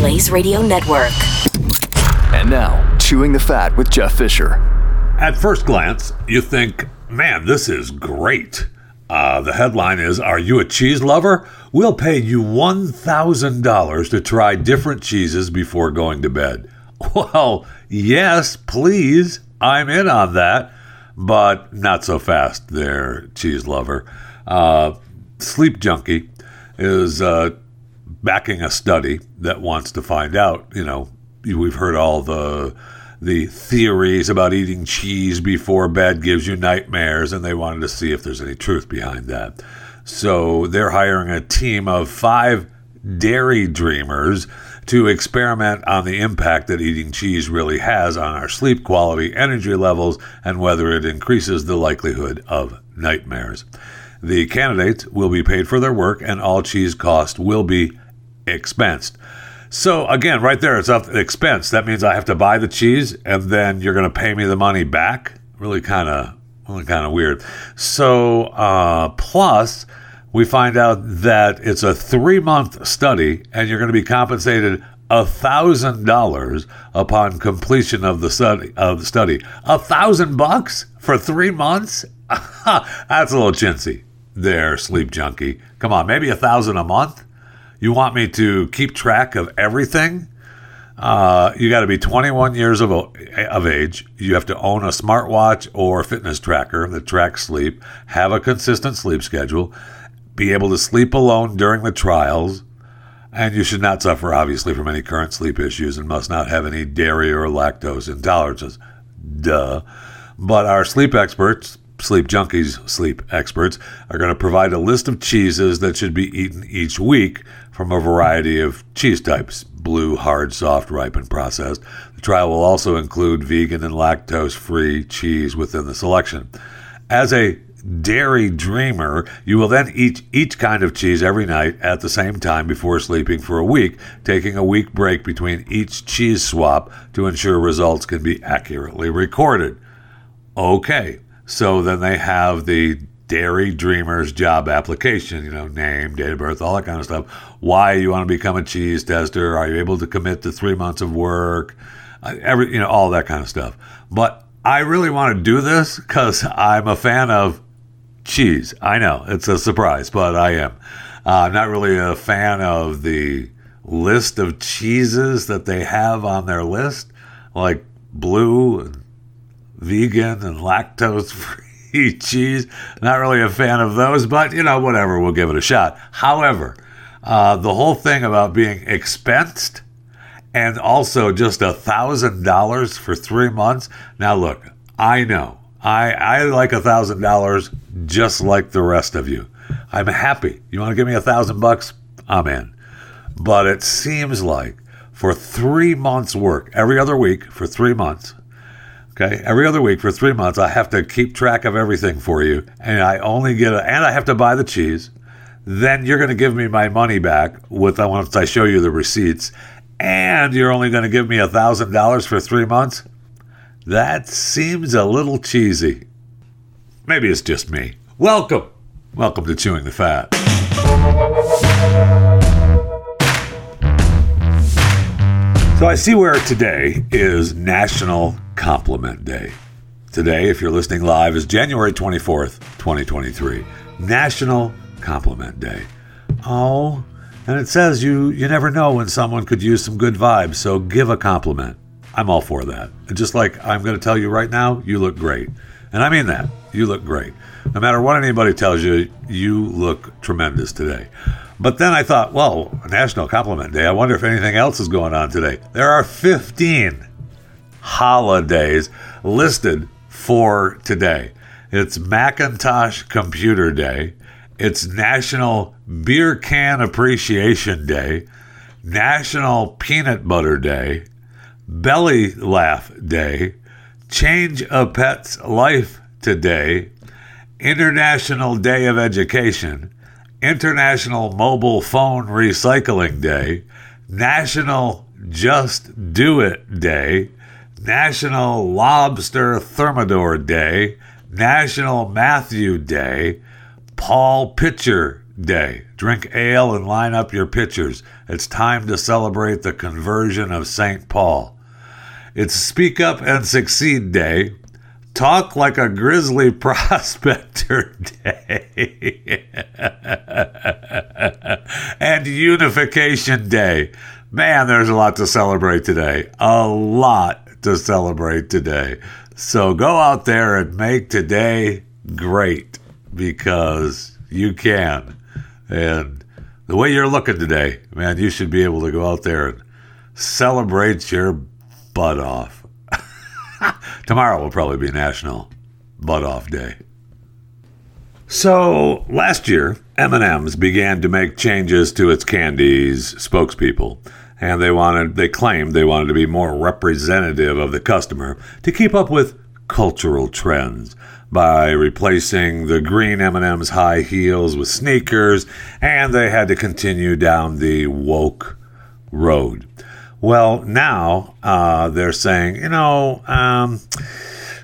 Blaze Radio Network. And now, Chewing the Fat with Jeff Fisher. At first glance, you think, man, this is great. Uh, the headline is Are you a cheese lover? We'll pay you $1,000 to try different cheeses before going to bed. Well, yes, please. I'm in on that, but not so fast there, cheese lover. Uh, Sleep Junkie is uh, backing a study that wants to find out, you know, we've heard all the the theories about eating cheese before bed gives you nightmares, and they wanted to see if there's any truth behind that. So they're hiring a team of five dairy dreamers to experiment on the impact that eating cheese really has on our sleep quality, energy levels, and whether it increases the likelihood of nightmares. The candidates will be paid for their work, and all cheese cost will be expensed. So again, right there, it's up expense. That means I have to buy the cheese, and then you're going to pay me the money back. Really kind of, really kind of weird. So uh, plus, we find out that it's a three month study, and you're going to be compensated thousand dollars upon completion of the study. Of the study, a thousand bucks for three months. That's a little chintzy. There, sleep junkie. Come on, maybe a thousand a month. You want me to keep track of everything? Uh, you got to be 21 years of, of age. You have to own a smartwatch or fitness tracker that tracks sleep, have a consistent sleep schedule, be able to sleep alone during the trials, and you should not suffer, obviously, from any current sleep issues and must not have any dairy or lactose intolerances. Duh. But our sleep experts sleep junkies, sleep experts, are going to provide a list of cheeses that should be eaten each week from a variety of cheese types blue, hard, soft, ripe, and processed. The trial will also include vegan and lactose free cheese within the selection. As a dairy dreamer, you will then eat each kind of cheese every night at the same time before sleeping for a week, taking a week break between each cheese swap to ensure results can be accurately recorded. Okay, so then they have the Dairy Dreamers job application, you know, name, date of birth, all that kind of stuff. Why you want to become a cheese tester? Are you able to commit to three months of work? Uh, every, you know, all that kind of stuff. But I really want to do this because I'm a fan of cheese. I know it's a surprise, but I am. Uh, I'm not really a fan of the list of cheeses that they have on their list, like blue and vegan and lactose free cheese. Not really a fan of those, but you know, whatever, we'll give it a shot. However, uh, the whole thing about being expensed and also just a thousand dollars for three months. Now, look, I know I I like a thousand dollars just like the rest of you. I'm happy. You want to give me a thousand bucks? I'm in. But it seems like for three months' work, every other week for three months, Okay, every other week for three months, I have to keep track of everything for you, and I only get a, and I have to buy the cheese. Then you're going to give me my money back with once I show you the receipts, and you're only going to give me a thousand dollars for three months. That seems a little cheesy. Maybe it's just me. Welcome, welcome to chewing the fat. So I see where today is National Compliment Day. Today, if you're listening live, is January 24th, 2023. National Compliment Day. Oh, and it says you you never know when someone could use some good vibes, so give a compliment. I'm all for that. And just like I'm going to tell you right now, you look great. And I mean that. You look great. No matter what anybody tells you, you look tremendous today. But then I thought, well, National Compliment Day. I wonder if anything else is going on today. There are 15 holidays listed for today. It's Macintosh Computer Day. It's National Beer Can Appreciation Day, National Peanut Butter Day, Belly Laugh Day, Change a Pet's Life Today, International Day of Education, International Mobile Phone Recycling Day, National Just Do It Day, National Lobster Thermidor Day, National Matthew Day, Paul Pitcher Day. Drink ale and line up your pitchers. It's time to celebrate the conversion of St. Paul. It's Speak Up and Succeed Day. Talk like a grizzly prospector day. and Unification Day. Man, there's a lot to celebrate today. A lot to celebrate today. So go out there and make today great because you can. And the way you're looking today, man, you should be able to go out there and celebrate your butt off. Tomorrow will probably be National Butt Off Day. So last year, M&M's began to make changes to its candies spokespeople, and they wanted they claimed they wanted to be more representative of the customer to keep up with cultural trends by replacing the green M&M's high heels with sneakers, and they had to continue down the woke road. Well, now uh, they're saying, you know, um,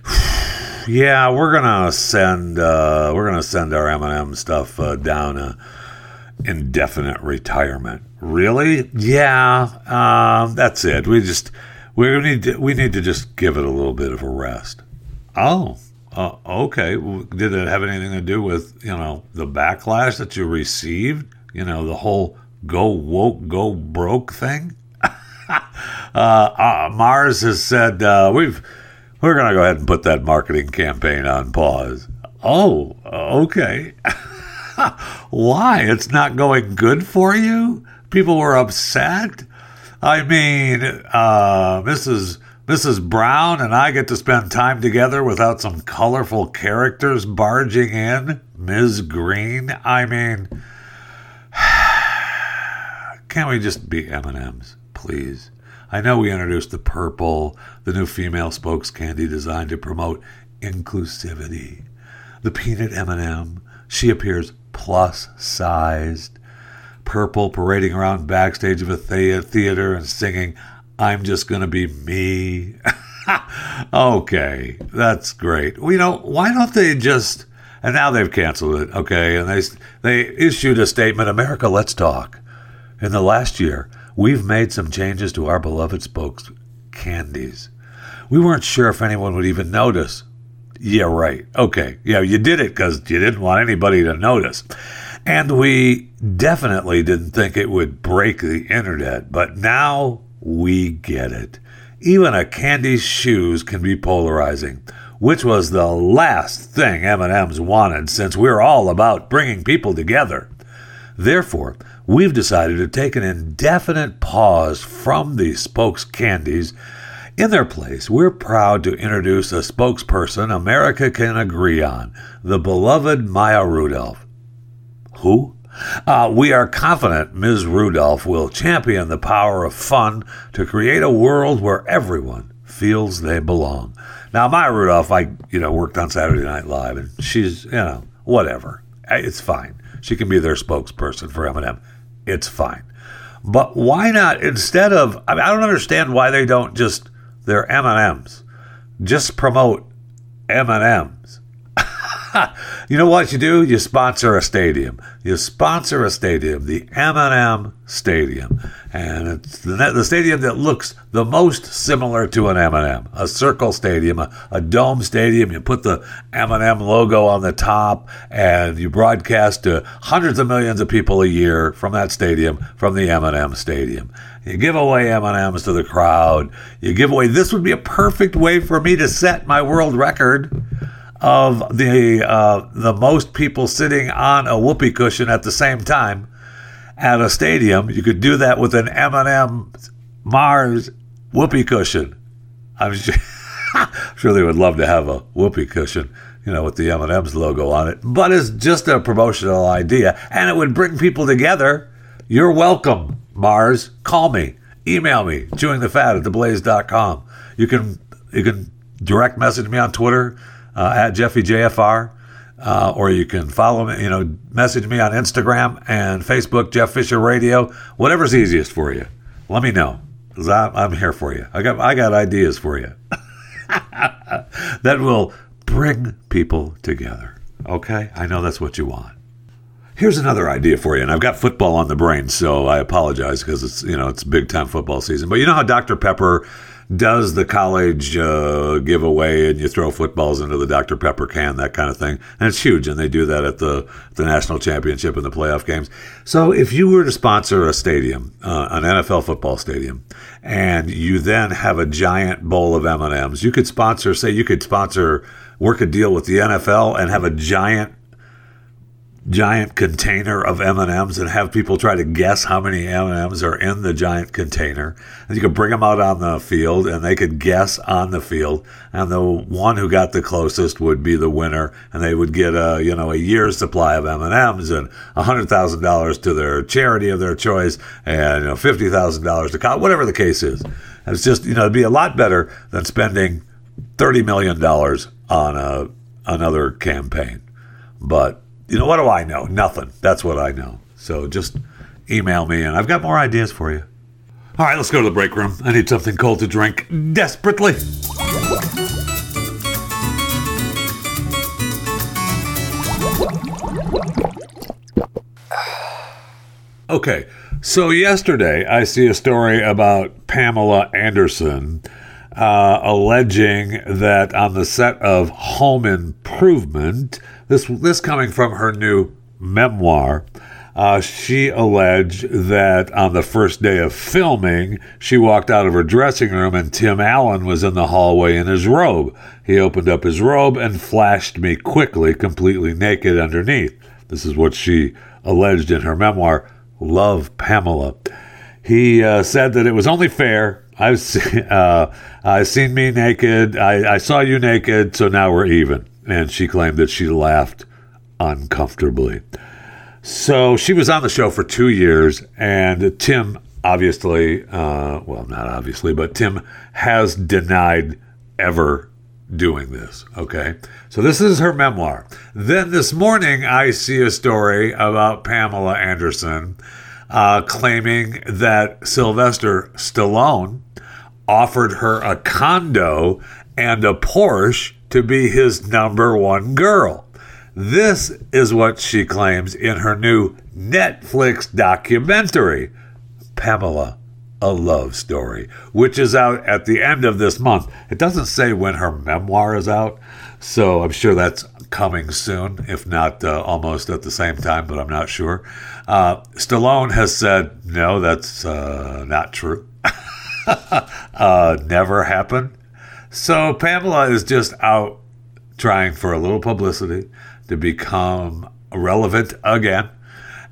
yeah, we're gonna send uh, we're gonna send our M&M stuff uh, down a indefinite retirement. Really? Yeah, um, that's it. We just we need to, we need to just give it a little bit of a rest. Oh, uh, okay. Did it have anything to do with you know the backlash that you received? You know the whole go woke, go broke thing. uh, uh, Mars has said uh, we've we're going to go ahead and put that marketing campaign on pause. Oh, okay. Why? It's not going good for you? People were upset. I mean, uh, Mrs. Mrs. Brown and I get to spend time together without some colorful characters barging in. Ms. Green. I mean, can't we just be M&Ms, please? I know we introduced the purple, the new female spokes candy designed to promote inclusivity. The peanut M&M, she appears plus sized. Purple parading around backstage of a theater and singing, I'm just going to be me. okay, that's great. Well, you know, why don't they just and now they've canceled it, okay? And they they issued a statement, America, let's talk. In the last year, we've made some changes to our beloved spokes candies. We weren't sure if anyone would even notice. Yeah, right. Okay. Yeah, you did it because you didn't want anybody to notice. And we definitely didn't think it would break the internet, but now we get it. Even a candy's shoes can be polarizing, which was the last thing M&M's wanted since we're all about bringing people together. Therefore, we've decided to take an indefinite pause from the spokes candies. In their place, we're proud to introduce a spokesperson America can agree on, the beloved Maya Rudolph. Who? Uh, we are confident Ms. Rudolph will champion the power of fun to create a world where everyone feels they belong. Now, Maya Rudolph, I you know worked on Saturday Night Live, and she's you know whatever, it's fine. She can be their spokesperson for M&M. It's fine. But why not instead of? I, mean, I don't understand why they don't just they're M&Ms. Just promote M&Ms. you know what you do? You sponsor a stadium. You sponsor a stadium, the M&M Stadium, and it's the, the stadium that looks the most similar to an M&M, a circle stadium, a, a dome stadium. You put the M&M logo on the top, and you broadcast to hundreds of millions of people a year from that stadium, from the M&M Stadium. You give away M&Ms to the crowd. You give away. This would be a perfect way for me to set my world record of the uh, the most people sitting on a whoopee cushion at the same time at a stadium. You could do that with an M&M Mars whoopee cushion. I'm sure, sure they would love to have a whoopee cushion, you know, with the M&M's logo on it. But it's just a promotional idea, and it would bring people together. You're welcome, Mars. Call me, email me, chewingthefat at theblaze.com. You can you can direct message me on Twitter uh, at JeffyJFR. Uh, or you can follow me, you know, message me on Instagram and Facebook, Jeff Fisher Radio, whatever's easiest for you. Let me know, I'm, I'm here for you. I got I got ideas for you that will bring people together. Okay, I know that's what you want. Here's another idea for you, and I've got football on the brain, so I apologize because it's you know it's big time football season. But you know how Dr Pepper does the college uh, giveaway and you throw footballs into the Dr. Pepper can, that kind of thing. And it's huge. And they do that at the, the national championship and the playoff games. So if you were to sponsor a stadium, uh, an NFL football stadium, and you then have a giant bowl of M&Ms, you could sponsor, say you could sponsor, work a deal with the NFL and have a giant giant container of M&Ms and have people try to guess how many M&Ms are in the giant container. And you could bring them out on the field and they could guess on the field and the one who got the closest would be the winner and they would get a, you know, a year's supply of M&Ms and $100,000 to their charity of their choice and you know, $50,000 to college, whatever the case is. it's just, you know, it'd be a lot better than spending $30 million on a, another campaign. But you know, what do I know? Nothing. That's what I know. So just email me, and I've got more ideas for you. All right, let's go to the break room. I need something cold to drink desperately. Okay, so yesterday I see a story about Pamela Anderson uh, alleging that on the set of Home Improvement, this this coming from her new memoir. Uh, she alleged that on the first day of filming, she walked out of her dressing room and Tim Allen was in the hallway in his robe. He opened up his robe and flashed me quickly, completely naked underneath. This is what she alleged in her memoir, Love Pamela. He uh, said that it was only fair. I've seen, uh, I've seen me naked. I, I saw you naked, so now we're even and she claimed that she laughed uncomfortably. So she was on the show for two years, and Tim obviously, uh, well, not obviously, but Tim has denied ever doing this. Okay. So this is her memoir. Then this morning, I see a story about Pamela Anderson uh, claiming that Sylvester Stallone offered her a condo and a Porsche to be his number one girl. This is what she claims in her new Netflix documentary, Pamela, a Love Story, which is out at the end of this month. It doesn't say when her memoir is out, so I'm sure that's coming soon, if not uh, almost at the same time, but I'm not sure. Uh, Stallone has said, no, that's uh, not true. Uh, never happened. So Pamela is just out trying for a little publicity to become relevant again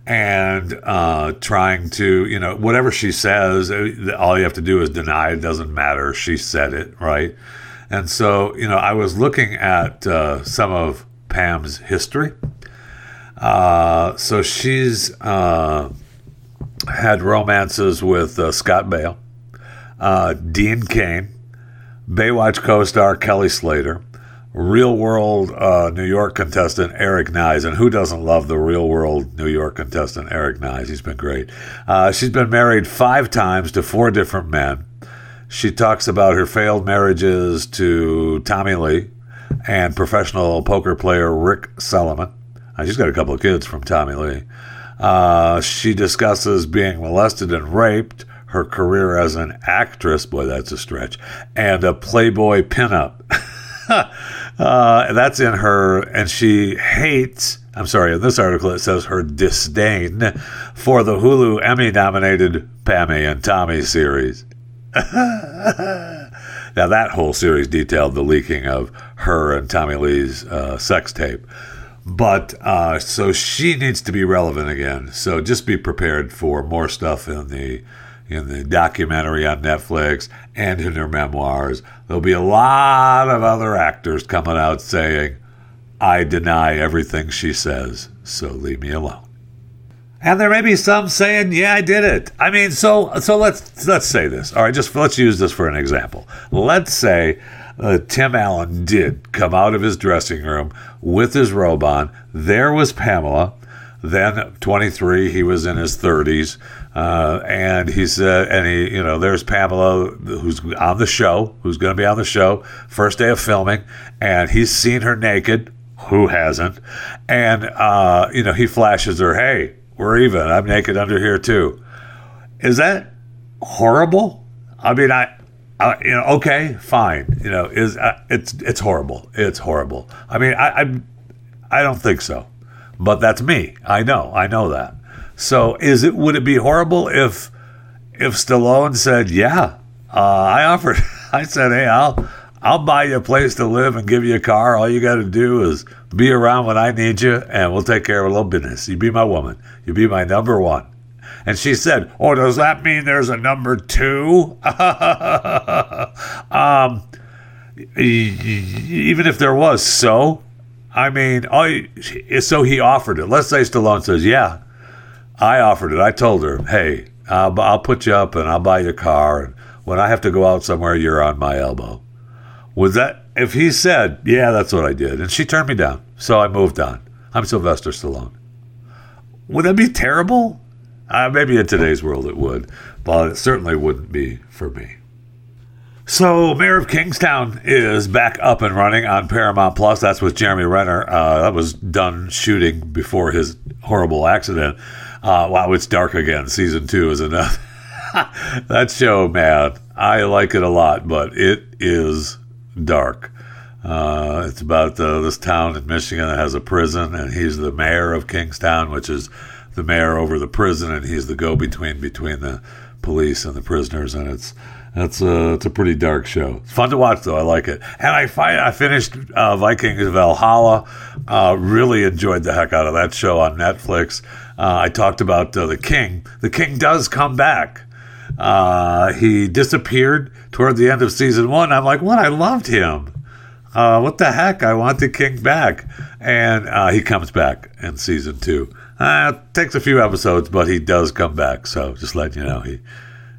and uh, trying to, you know, whatever she says, uh, all you have to do is deny it. doesn't matter. She said it, right? And so, you know, I was looking at uh, some of Pam's history. Uh, so she's uh, had romances with uh, Scott Baio, Dean Cain, Baywatch co star Kelly Slater, real world uh, New York contestant Eric Nies. And who doesn't love the real world New York contestant Eric Nies? He's been great. Uh, she's been married five times to four different men. She talks about her failed marriages to Tommy Lee and professional poker player Rick Salomon. Uh, she's got a couple of kids from Tommy Lee. Uh, she discusses being molested and raped her career as an actress, boy, that's a stretch, and a Playboy pinup. uh, that's in her, and she hates. I'm sorry, in this article it says her disdain for the Hulu Emmy nominated Pammy and Tommy series. now, that whole series detailed the leaking of her and Tommy Lee's uh, sex tape. But uh, so she needs to be relevant again. So just be prepared for more stuff in the in the documentary on Netflix and in her memoirs. There'll be a lot of other actors coming out saying, I deny everything she says, so leave me alone. And there may be some saying, "Yeah, I did it." I mean, so so let's let's say this. All right, just let's use this for an example. Let's say uh, Tim Allen did come out of his dressing room with his robe on. There was Pamela. Then 23, he was in his 30s. Uh, and he said, and he, you know, there's Pamela, who's on the show, who's going to be on the show, first day of filming, and he's seen her naked. who hasn't? And, uh, you know, he flashes her, hey, we're even. I'm naked under here too. Is that horrible? I mean, I, I you know, okay, fine. You know, is uh, it's it's horrible. It's horrible. I mean, I, I I don't think so, but that's me. I know. I know that. So, is it would it be horrible if if Stallone said, "Yeah, uh, I offered," I said, "Hey, I'll I'll buy you a place to live and give you a car. All you got to do is be around when I need you, and we'll take care of a little business. You be my woman. You be my number one." And she said, "Oh, does that mean there's a number two? um, even if there was, so I mean, I, so he offered it. Let's say Stallone says, "Yeah, I offered it. I told her, hey, I'll, I'll put you up and I'll buy you a car, and when I have to go out somewhere, you're on my elbow." Was that if he said, "Yeah, that's what I did," and she turned me down, so I moved on. I'm Sylvester Stallone. Would that be terrible? Uh, maybe in today's world it would, but it certainly wouldn't be for me. So, Mayor of Kingstown is back up and running on Paramount Plus. That's with Jeremy Renner. Uh, that was done shooting before his horrible accident. Uh, wow, it's dark again. Season two is enough. that show, man, I like it a lot, but it is dark. Uh, it's about uh, this town in Michigan that has a prison, and he's the mayor of Kingstown, which is the mayor over the prison, and he's the go-between between the police and the prisoners. And it's it's a it's a pretty dark show. It's fun to watch though. I like it. And I find I finished uh, Vikings Valhalla. Uh, really enjoyed the heck out of that show on Netflix. Uh, I talked about uh, the King. The King does come back. Uh, he disappeared toward the end of season one. I'm like, what? I loved him. Uh, what the heck? I want the King back. And he comes back in season two. Takes a few episodes, but he does come back. So just letting you know, he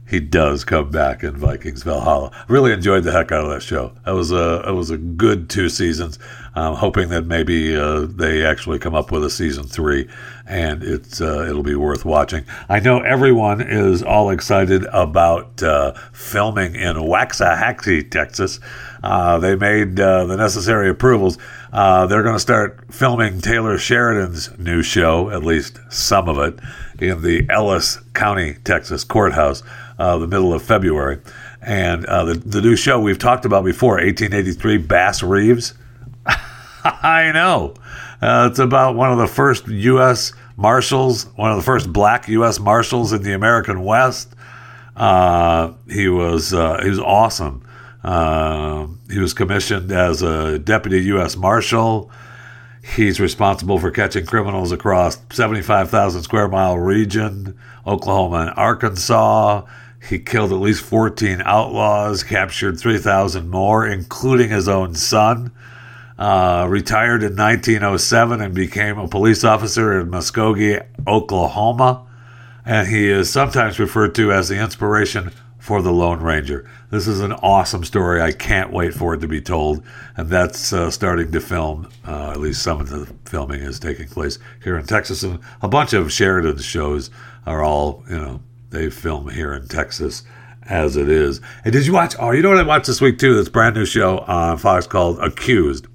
he does come back in Vikings Valhalla. Really enjoyed the heck out of that show. That was a it was a good two seasons. I'm hoping that maybe uh, they actually come up with a season three, and it's uh, it'll be worth watching. I know everyone is all excited about uh, filming in Waxahachie, Texas. Uh, they made uh, the necessary approvals. Uh, they're going to start filming Taylor Sheridan's new show, at least some of it, in the Ellis County, Texas courthouse uh, the middle of February. And the, the new show we've talked about before, 1883, Bass Reeves. I know. Uh, it's about one of the first U.S. Marshals, one of the first black U.S. Marshals in the American West. Uh, he was uh, he was awesome. Uh, he was commissioned as a deputy U.S. Marshal. He's responsible for catching criminals across 75,000 square mile region, Oklahoma and Arkansas. He killed at least 14 outlaws, captured 3,000 more, including his own son. Uh, retired in 1907 and became a police officer in Muskogee, Oklahoma. And he is sometimes referred to as the inspiration for the Lone Ranger. This is an awesome story. I can't wait for it to be told. And that's uh, starting to film. Uh, at least some of the filming is taking place here in Texas. And a bunch of Sheridan's shows are all, you know, they film here in Texas as it is. And did you watch? Oh, you know what I watched this week too? This brand new show on Fox called Accused.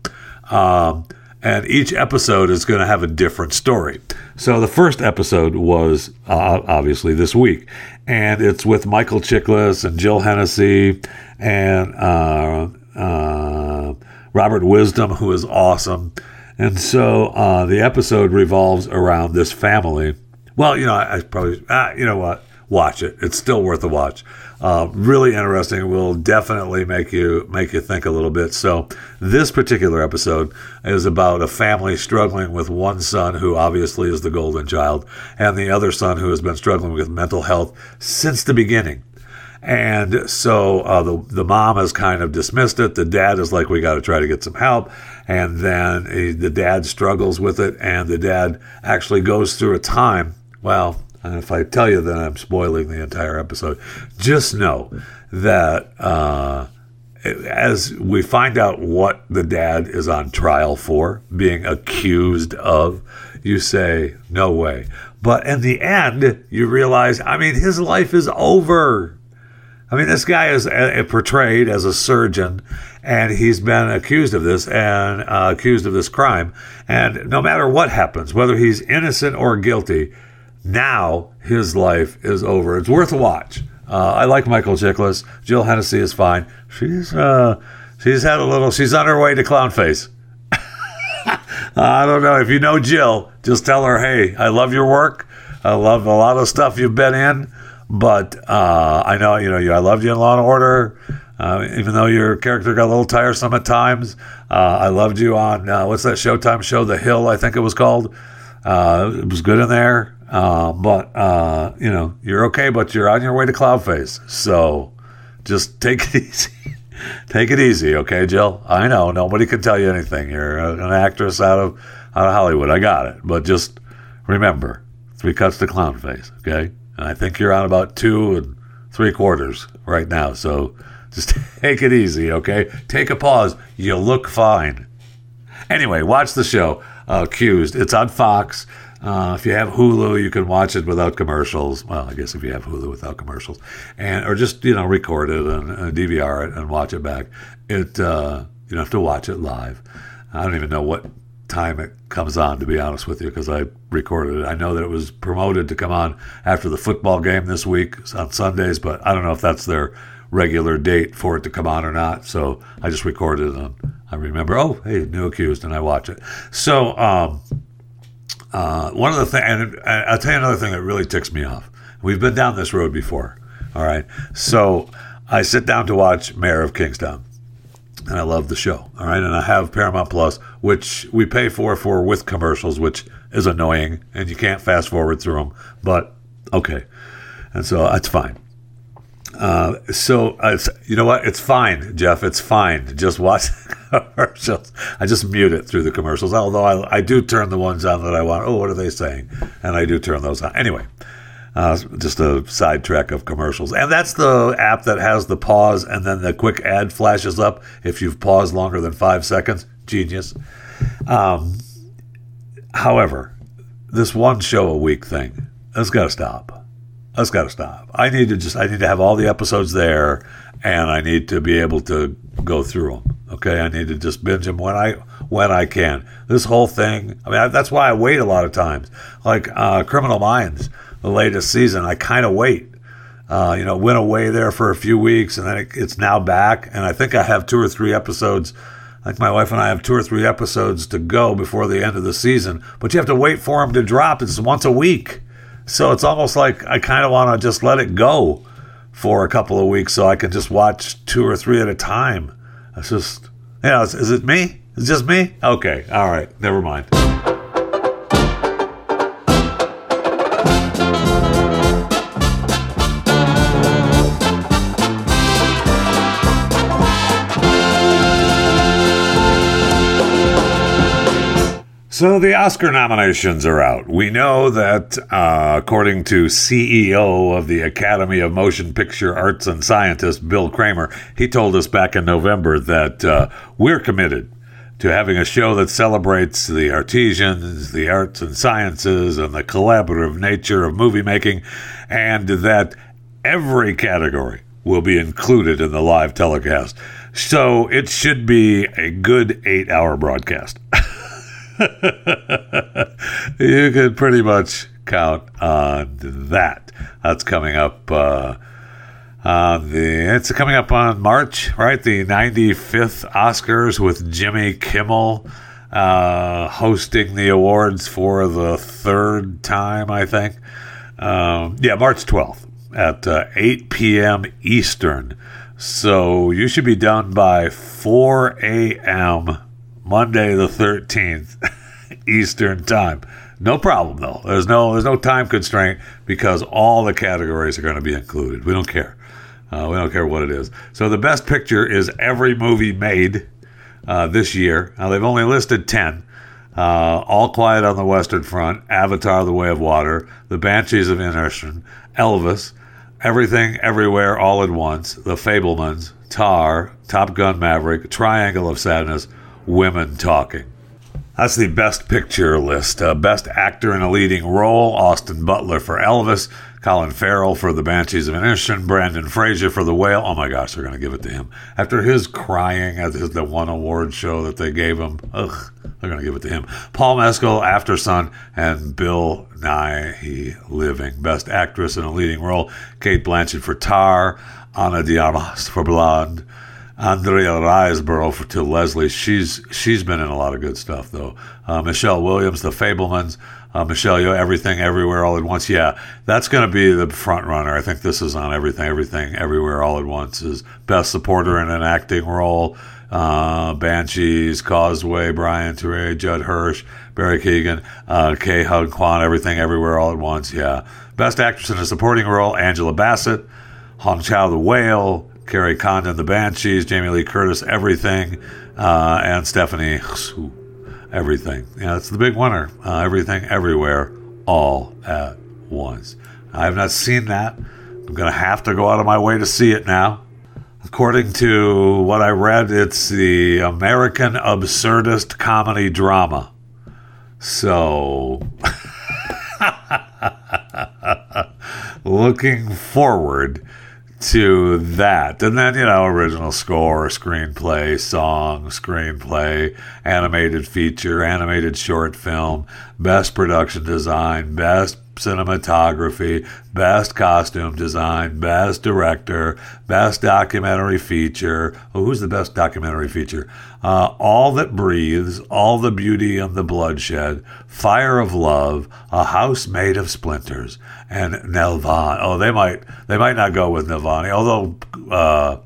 Um, and each episode is going to have a different story. So the first episode was uh, obviously this week, and it's with Michael Chiklis and Jill Hennessy and uh, uh, Robert Wisdom, who is awesome. And so uh, the episode revolves around this family. Well, you know, I, I probably, ah, you know what? watch it. It's still worth a watch. Uh, really interesting. Will definitely make you make you think a little bit. So this particular episode is about a family struggling with one son who obviously is the golden child, and the other son who has been struggling with mental health since the beginning. And so uh, the the mom has kind of dismissed it. The dad is like, "We got to try to get some help." And then he, the dad struggles with it, and the dad actually goes through a time. Well, and if I tell you that I'm spoiling the entire episode, just know that uh, as we find out what the dad is on trial for, being accused of, you say, no way. But in the end, you realize, I mean, his life is over. I mean, this guy is uh, portrayed as a surgeon, and he's been accused of this and uh, accused of this crime. And no matter what happens, whether he's innocent or guilty, now his life is over. It's worth a watch. Uh, I like Michael Chiklis. Jill Hennessy is fine. She's uh, she's had a little. She's on her way to clown face. I don't know if you know Jill. Just tell her, hey, I love your work. I love a lot of stuff you've been in. But uh, I know, you know, you, I loved you in Law and Order, uh, even though your character got a little tiresome at times. Uh, I loved you on uh, what's that Showtime show, The Hill, I think it was called. It was good in there, uh, but you know, you're okay, but you're on your way to cloud face. So just take it easy. take it easy, okay, Jill? I know nobody can tell you anything. You're an actress out of out of Hollywood. I got it, but just remember, three cuts to clown face, okay? And I think you're on about two and three quarters right now. So just take it easy, okay? Take a pause. You look fine. Anyway, watch the show, uh, Accused. It's on Fox. Uh, if you have Hulu, you can watch it without commercials. Well, I guess if you have Hulu without commercials, and or just you know record it and, and DVR it and watch it back. It uh, you don't have to watch it live. I don't even know what time it comes on, to be honest with you, because I recorded it. I know that it was promoted to come on after the football game this week on Sundays, but I don't know if that's their regular date for it to come on or not. So I just recorded it and I remember, oh, hey, new accused, and I watch it. So um, uh, one of the things, and I'll tell you another thing that really ticks me off. We've been down this road before. All right. So I sit down to watch Mayor of Kingstown and I love the show. All right, and I have Paramount Plus, which we pay for for with commercials, which is annoying, and you can't fast forward through them. But okay, and so that's fine. Uh, so uh, you know what? It's fine, Jeff. It's fine. Just watch commercials. I just mute it through the commercials. Although I, I do turn the ones on that I want. Oh, what are they saying? And I do turn those on. Anyway, uh, just a sidetrack of commercials. And that's the app that has the pause and then the quick ad flashes up if you've paused longer than five seconds. Genius. Um, however, this one show a week thing, that's got to stop. That's got to stop. I need to just, I need to have all the episodes there and I need to be able to go through them. Okay. I need to just binge them when I, when I can. This whole thing, I mean, I, that's why I wait a lot of times. Like uh, Criminal Minds the latest season. I kind of wait. Uh, you know, went away there for a few weeks, and then it, it's now back. And I think I have two or three episodes. I think my wife and I have two or three episodes to go before the end of the season. But you have to wait for them to drop. It's once a week, so it's almost like I kind of want to just let it go for a couple of weeks so I can just watch two or three at a time. It's just, yeah. Is, is it me? Is it just me? Okay. All right. Never mind. So the Oscar nominations are out. We know that, uh, according to CEO of the Academy of Motion Picture Arts and Scientists, Bill Kramer, he told us back in November that uh, we're committed to having a show that celebrates the artisans, the arts and sciences, and the collaborative nature of movie making, and that every category will be included in the live telecast. So it should be a good eight hour broadcast. you could pretty much count on that. That's coming up. Uh, on the it's coming up on March, right? The 95th Oscars with Jimmy Kimmel uh, hosting the awards for the third time, I think. Um, yeah, March 12th at uh, 8 p.m. Eastern. So you should be done by 4 a.m. Monday the 13th Eastern Time. No problem though. There's no there's no time constraint because all the categories are going to be included. We don't care. Uh, we don't care what it is. So the best picture is every movie made uh, this year. Now they've only listed ten. Uh, all Quiet on the Western Front, Avatar: The Way of Water, The Banshees of Inisherin, Elvis, Everything Everywhere All at Once, The Fabelmans, Tar, Top Gun Maverick, Triangle of Sadness, Women Talking. That's the best picture list. Uh, best actor in a leading role Austin Butler for Elvis, Colin Farrell for The Banshees of Inisherin, Brendan Fraser for The Whale. Oh my gosh, they're going to give it to him. After his crying at his, the one award show that they gave him, ugh, they're going to give it to him. Paul Mescal, Aftersun, and Bill Nighy Living. Best Actress in a Leading Role, Cate Blanchett for Tar, Ana de Armas for Blonde, Andrea Riseborough to Leslie. She's she's been in a lot of good stuff though. Uh, Michelle Williams, The Fabelmans. Uh, Michelle Yeoh, Everything Everywhere All at Once. Yeah, that's going to be the front runner. I think this is on Everything Everything Everywhere All at Once is best supporter in an acting role. Uh, Banshees, Causeway, Brian Tyree, Judd Hirsch, Barry Keoghan, uh, Ke Huy Quan, Everything Everywhere All at Once. Yeah, best actress in a supporting role: Angela Bassett, Hong Chau, The Whale. Kerry Condon, The Banshees, Jamie Lee Curtis, Everything, uh, and Stephanie Everything. Yeah, it's the big winner. Uh, everything, Everywhere, All at Once. I have not seen that. I'm going to have to go out of my way to see it now. According to what I read, it's the American Absurdist Comedy Drama. So, looking forward to that. And then, you know, original score, screenplay, song, screenplay, animated feature, animated short film, best production design, best cinematography, best costume design, best director, best documentary feature. Oh, who's the best documentary feature? Uh, all that breathes, all the beauty and the bloodshed, fire of love, a house made of splinters, and Navalny. Oh, they might they might not go with Navalny, although. Uh,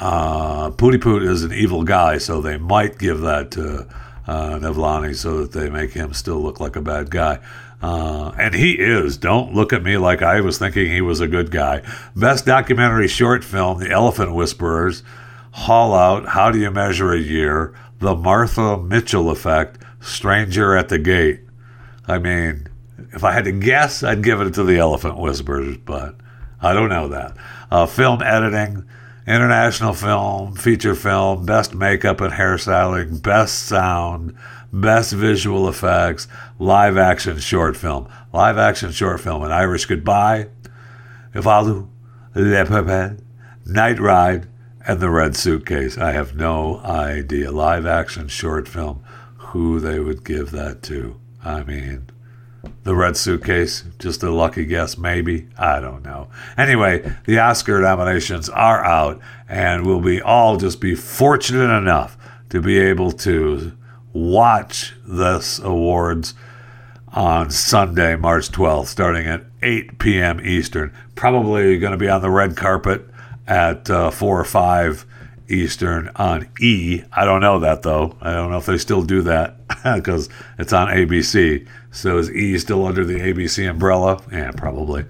uh, Pooty Poot is an evil guy, so they might give that to uh, Navalny so that they make him still look like a bad guy. Uh, and he is. Don't look at me like I was thinking he was a good guy. Best documentary short film, The Elephant Whisperers, Haul Out, How Do You Measure a Year, The Martha Mitchell Effect, Stranger at the Gate. I mean, if I had to guess, I'd give it to The Elephant Whisperers, but I don't know that. Uh, film editing, international film, feature film, best makeup and hairstyling, best sound, best visual effects, live action short film. Live action short film, An Irish Goodbye, Ivalu, Le Pepe, Night Ride, and The Red Suitcase. I have no idea. Live action short film, who they would give that to. I mean, the red suitcase just a lucky guess maybe i don't know anyway the oscar nominations are out and we'll be all just be fortunate enough to be able to watch this awards on sunday march 12th starting at 8 p.m eastern probably going to be on the red carpet at uh, 4 or 5 Eastern on E. I don't know that though. I don't know if they still do that because it's on ABC. So is E still under the ABC umbrella? Yeah, probably.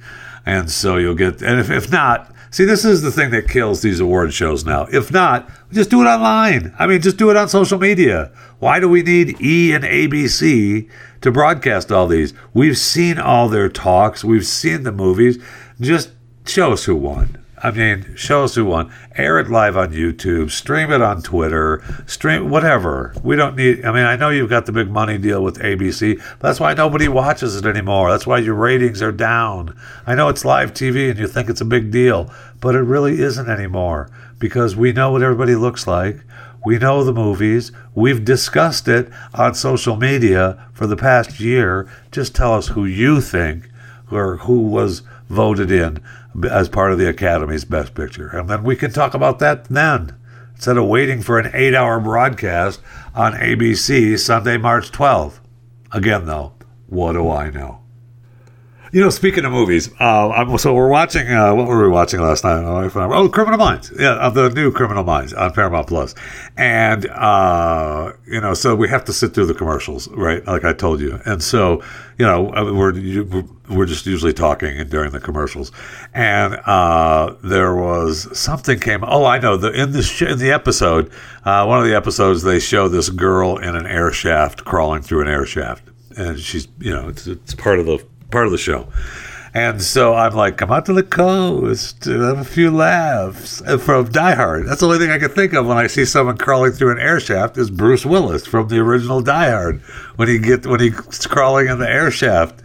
And so you'll get, and if, if not, see, this is the thing that kills these award shows now. If not, just do it online. I mean, just do it on social media. Why do we need E and ABC to broadcast all these? We've seen all their talks, we've seen the movies. Just show us who won. I mean, show us who won. Air it live on YouTube. Stream it on Twitter. Stream whatever. We don't need. I mean, I know you've got the big money deal with ABC. that's why nobody watches it anymore. That's why your ratings are down. I know it's live TV and you think it's a big deal, but it really isn't anymore because we know what everybody looks like. We know the movies. We've discussed it on social media for the past year. Just tell us who you think or who was voted in as part of the Academy's Best Picture. And then we can talk about that then, instead of waiting for an eight hour broadcast on ABC Sunday, March 12th. Again, though, what do I know? You know, speaking of movies, uh, so we're watching. Uh, what were we watching last night? Oh, Criminal Minds. Yeah, of the new Criminal Minds on Paramount Plus. And uh, you know, so we have to sit through the commercials, right? Like I told you. And so, you know, we're we're just usually talking during the commercials. And uh, there was something came. Oh, I know. The in this in the episode, uh, one of the episodes, they show this girl in an air shaft crawling through an air shaft, and she's you know, it's, it's part of the part of the show. And so I'm like, come out to the coast and have a few laughs from Die Hard. That's the only thing I can think of when I see someone crawling through an air shaft is Bruce Willis from the original Die Hard when he get when he's crawling in the air shaft.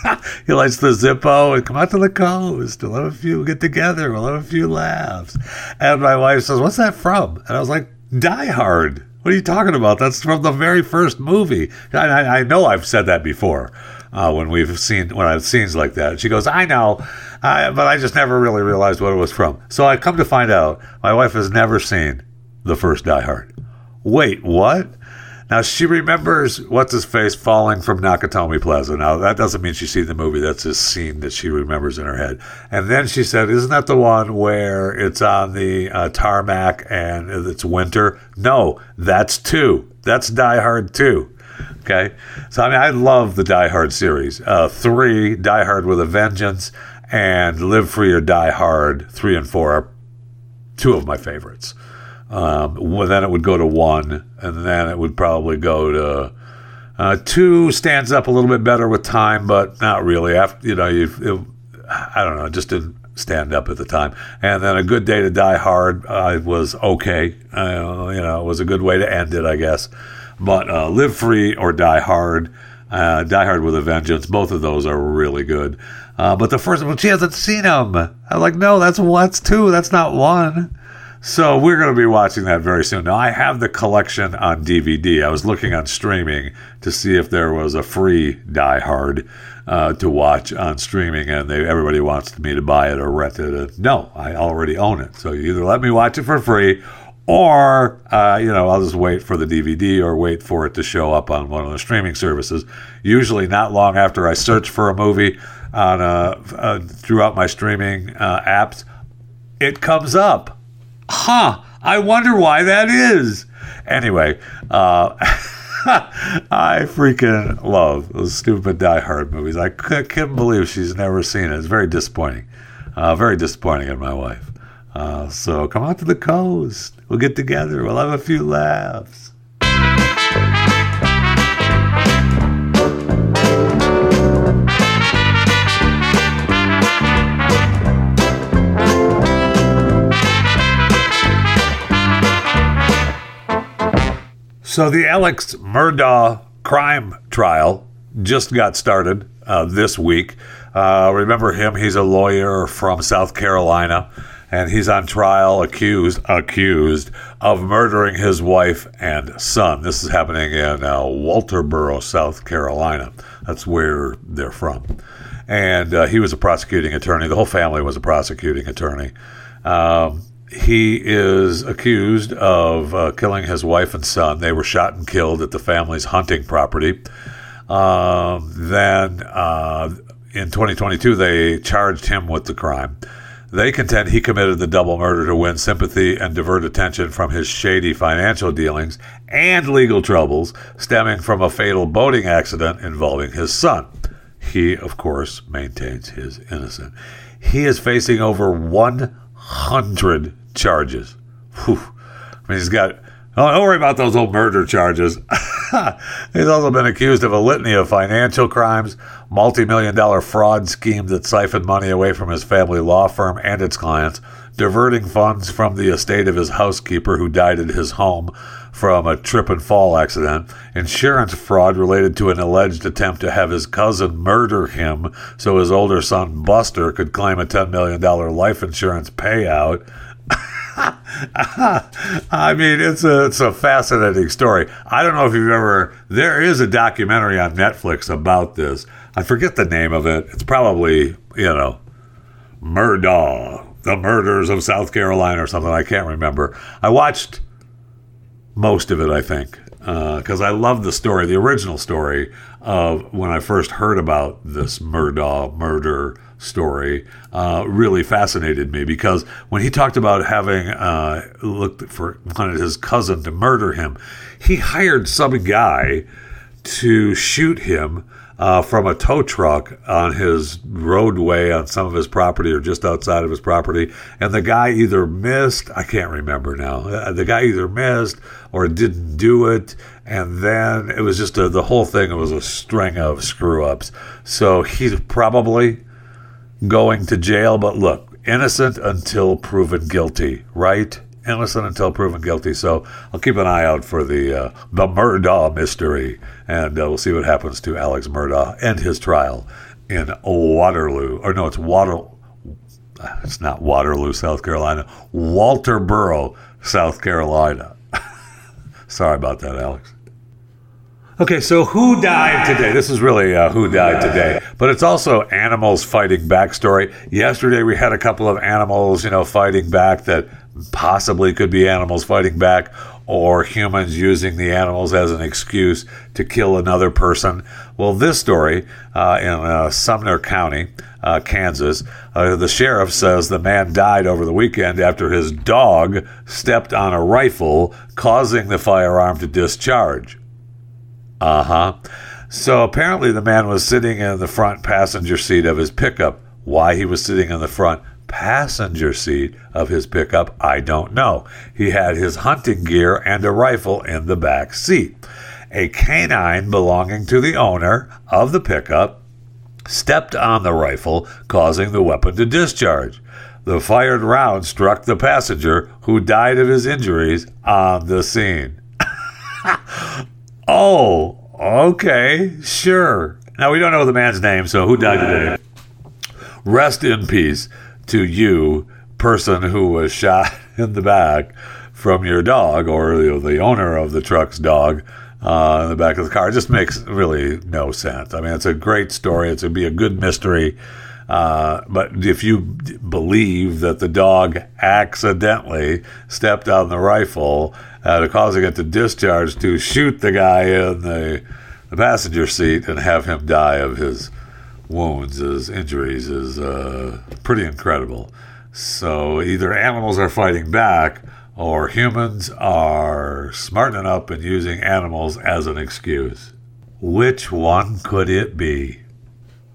he lights the Zippo and come out to the coast. We'll have a few, get together. We'll have a few laughs. And my wife says, What's that from? And I was like, Die Hard. What are you talking about? That's from the very first movie. I, I, I know I've said that before uh, when we've seen when I've scenes like that. She goes, I know, uh, but I just never really realized what it was from. So I come to find out my wife has never seen the first Die Hard. Wait, what? Now she remembers what's his face falling from Nakatomi Plaza. Now that doesn't mean she's seen the movie. That's a scene that she remembers in her head. And then she said, "Isn't that the one where it's on the uh, tarmac and it's winter?" No, that's two. That's Die Hard two. Okay, so I mean, I love the Die Hard series. Uh, three, Die Hard with a Vengeance, and Live Free or Die Hard. Three and four are two of my favorites. Um, well, then it would go to one, and then it would probably go to uh, two. Stands up a little bit better with time, but not really. After you know, you it, I don't know, it just didn't stand up at the time. And then a good day to die hard uh, was okay. Uh, you know, it was a good way to end it, I guess. But uh, live free or die hard. Uh, Die Hard with a Vengeance. Both of those are really good. Uh, but the first one, she hasn't seen them. I'm like, no, that's that's two. That's not one. So we're going to be watching that very soon. Now I have the collection on DVD. I was looking on streaming to see if there was a free Die Hard uh, to watch on streaming, and they, everybody wants me to buy it or rent it. And no, I already own it. So you either let me watch it for free, or uh, you know I'll just wait for the DVD or wait for it to show up on one of the streaming services. Usually, not long after I search for a movie on uh, uh throughout my streaming uh, apps, it comes up huh, I wonder why that is. Anyway, I freaking love those stupid Die Hard movies. I can't believe she's never seen it. It's very disappointing. Very disappointing in my wife. So come out to the coast. We'll get together. We'll have a few laughs. So the Alex Murdaugh crime trial just got started uh, this week. Uh, remember him? He's a lawyer from South Carolina, and he's on trial accused accused of murdering his wife and son. This is happening in uh, Walterboro, South Carolina. That's where they're from. And uh, he was a prosecuting attorney. The whole family was a prosecuting attorney. Um, he is accused of uh, killing his wife and son. They were shot and killed at the family's hunting property. Um, then uh, in 2022, they charged him with the crime. They contend he committed the double murder to win sympathy and divert attention from his shady financial dealings and legal troubles stemming from a fatal boating accident involving his son. He, of course, maintains his innocence. He is facing over 100 charges. Whew. I mean, he's got. Oh, don't worry about those old murder charges. he's also been accused of a litany of financial crimes, multi million dollar fraud scheme that siphoned money away from his family law firm and its clients, diverting funds from the estate of his housekeeper who died at his home from a trip and fall accident, insurance fraud related to an alleged attempt to have his cousin murder him so his older son Buster could claim a $10 million life insurance payout I mean, it's a it's a fascinating story. I don't know if you've ever. There is a documentary on Netflix about this. I forget the name of it. It's probably you know, Murdaugh, the murders of South Carolina or something. I can't remember. I watched most of it. I think because uh, I love the story, the original story of when I first heard about this Murdaugh murder story uh, really fascinated me because when he talked about having uh, looked for wanted his cousin to murder him, he hired some guy to shoot him uh, from a tow truck on his roadway on some of his property or just outside of his property. And the guy either missed, I can't remember now, uh, the guy either missed or didn't do it. And then it was just a, the whole thing it was a string of screw ups. So he's probably going to jail, but look, innocent until proven guilty, right? Innocent until proven guilty. So I'll keep an eye out for the uh, the Murdaugh mystery, and uh, we'll see what happens to Alex Murdaugh and his trial in Waterloo, or no, it's Water. It's not Waterloo, South Carolina. Walterboro, South Carolina. Sorry about that, Alex. Okay, so who died today? This is really uh, who died today, but it's also animals fighting back story. Yesterday we had a couple of animals, you know, fighting back that possibly could be animals fighting back or humans using the animals as an excuse to kill another person. Well, this story uh, in uh, Sumner County, uh, Kansas, uh, the sheriff says the man died over the weekend after his dog stepped on a rifle, causing the firearm to discharge. Uh huh. So apparently, the man was sitting in the front passenger seat of his pickup. Why he was sitting in the front passenger seat of his pickup, I don't know. He had his hunting gear and a rifle in the back seat. A canine belonging to the owner of the pickup stepped on the rifle, causing the weapon to discharge. The fired round struck the passenger, who died of his injuries on the scene. Oh, okay, sure. Now we don't know the man's name, so who died today? Rest in peace to you, person who was shot in the back from your dog or the owner of the truck's dog uh, in the back of the car. It just makes really no sense. I mean, it's a great story. It's to be a good mystery. Uh, but if you believe that the dog accidentally stepped on the rifle, uh, causing it to discharge to shoot the guy in the, the passenger seat and have him die of his wounds, his injuries, is uh, pretty incredible. So either animals are fighting back or humans are smartening up and using animals as an excuse. Which one could it be?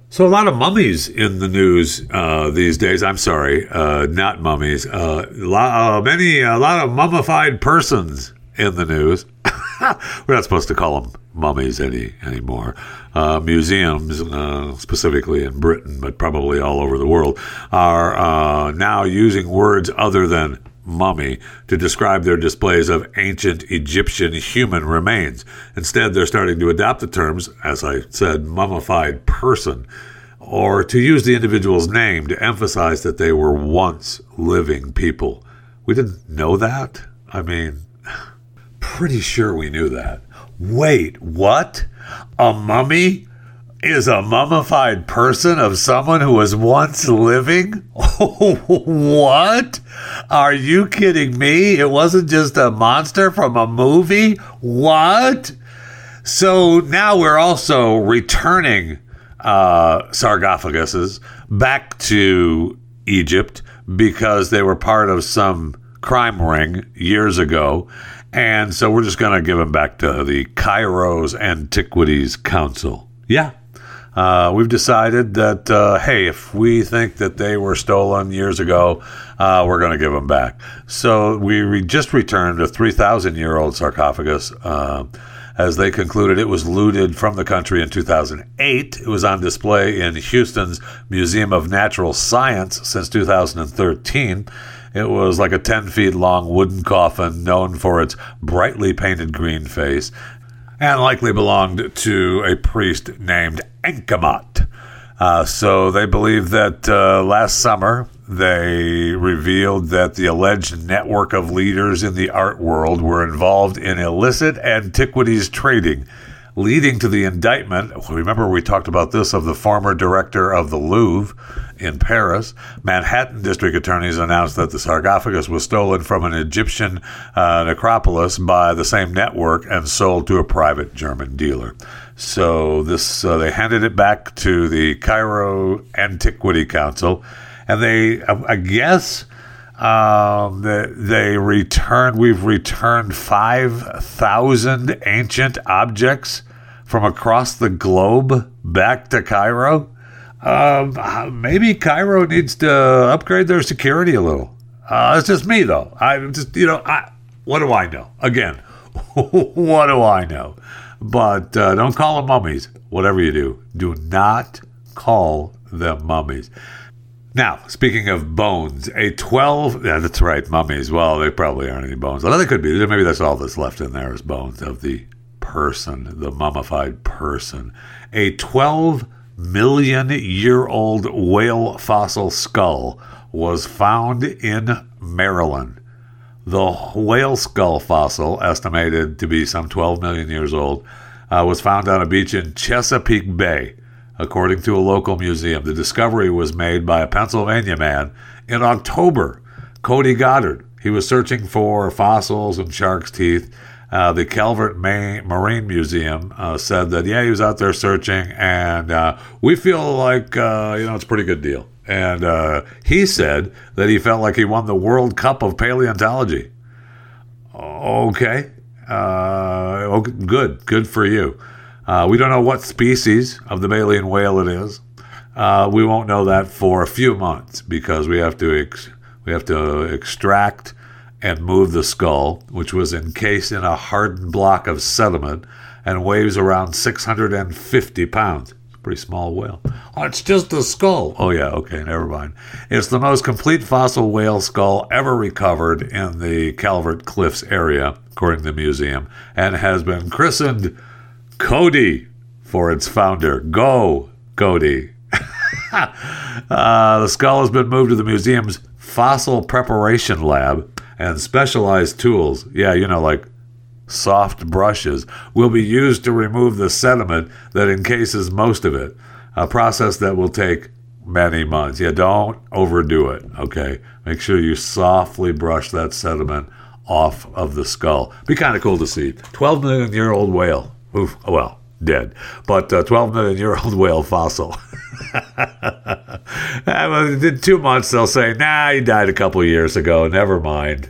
So a lot of mummies in the news uh, these days. I'm sorry, uh, not mummies. Uh, uh, many, a lot of mummified persons in the news. We're not supposed to call them mummies any anymore. Uh, museums, uh, specifically in Britain, but probably all over the world, are now using words other than mummy to describe their displays of ancient Egyptian human remains. Instead, they're starting to adopt the terms, as I said, mummified person, or to use the individual's name to emphasize that they were once living people. We didn't know that? I mean, pretty sure we knew that. Wait, what? A mummy? is a mummified person of someone who was once living? what? Are you kidding me? It wasn't just a monster from a movie? What? So now we're also returning uh, sarcophaguses back to Egypt because they were part of some crime ring years ago. And so we're just going to give them back to the Cairo's Antiquities Council. Yeah, uh, we've decided that, uh, hey, if we think that they were stolen years ago, uh, we're going to give them back. So we re- just returned a 3,000 year old sarcophagus. Uh, as they concluded, it was looted from the country in 2008. It was on display in Houston's Museum of Natural Science since 2013. It was like a 10 feet long wooden coffin known for its brightly painted green face and likely belonged to a priest named Enkamat. Uh, so they believe that uh, last summer they revealed that the alleged network of leaders in the art world were involved in illicit antiquities trading leading to the indictment. Remember, we talked about this of the former director of the Louvre in Paris. Manhattan district attorneys announced that the sarcophagus was stolen from an Egyptian uh, necropolis by the same network and sold to a private German dealer. So this, uh, they handed it back to the Cairo Antiquity Council, and they, I guess. Um, they, they returned, we've returned 5,000 ancient objects from across the globe back to Cairo. Um, maybe Cairo needs to upgrade their security a little. Uh, it's just me, though. I'm just, you know, I, what do I know? Again, what do I know? But uh, don't call them mummies. Whatever you do, do not call them mummies. Now, speaking of bones, a 12, yeah, that's right, mummies. Well, they probably aren't any bones. Although they could be. Maybe that's all that's left in there is bones of the person, the mummified person. A 12 million year old whale fossil skull was found in Maryland. The whale skull fossil, estimated to be some 12 million years old, uh, was found on a beach in Chesapeake Bay, according to a local museum. The discovery was made by a Pennsylvania man in October. Cody Goddard. He was searching for fossils and shark's teeth. Uh, the Calvert Marine Museum uh, said that yeah, he was out there searching, and uh, we feel like uh, you know it's a pretty good deal. And uh, he said that he felt like he won the World Cup of paleontology. Okay, uh, okay good, good for you. Uh, we don't know what species of the baleen whale it is. Uh, we won't know that for a few months because we have to ex- we have to extract and move the skull, which was encased in a hardened block of sediment and weighs around 650 pounds. Pretty small whale. Oh, it's just a skull. Oh, yeah, okay, never mind. It's the most complete fossil whale skull ever recovered in the Calvert Cliffs area, according to the museum, and has been christened Cody for its founder. Go, Cody. uh, the skull has been moved to the museum's fossil preparation lab and specialized tools, yeah, you know, like soft brushes, will be used to remove the sediment that encases most of it, a process that will take many months. Yeah, don't overdo it, okay? Make sure you softly brush that sediment off of the skull. Be kind of cool to see. 12 million year old whale. Oof, well, dead, but uh, 12 million year old whale fossil. in two months, they'll say, nah, he died a couple years ago. Never mind.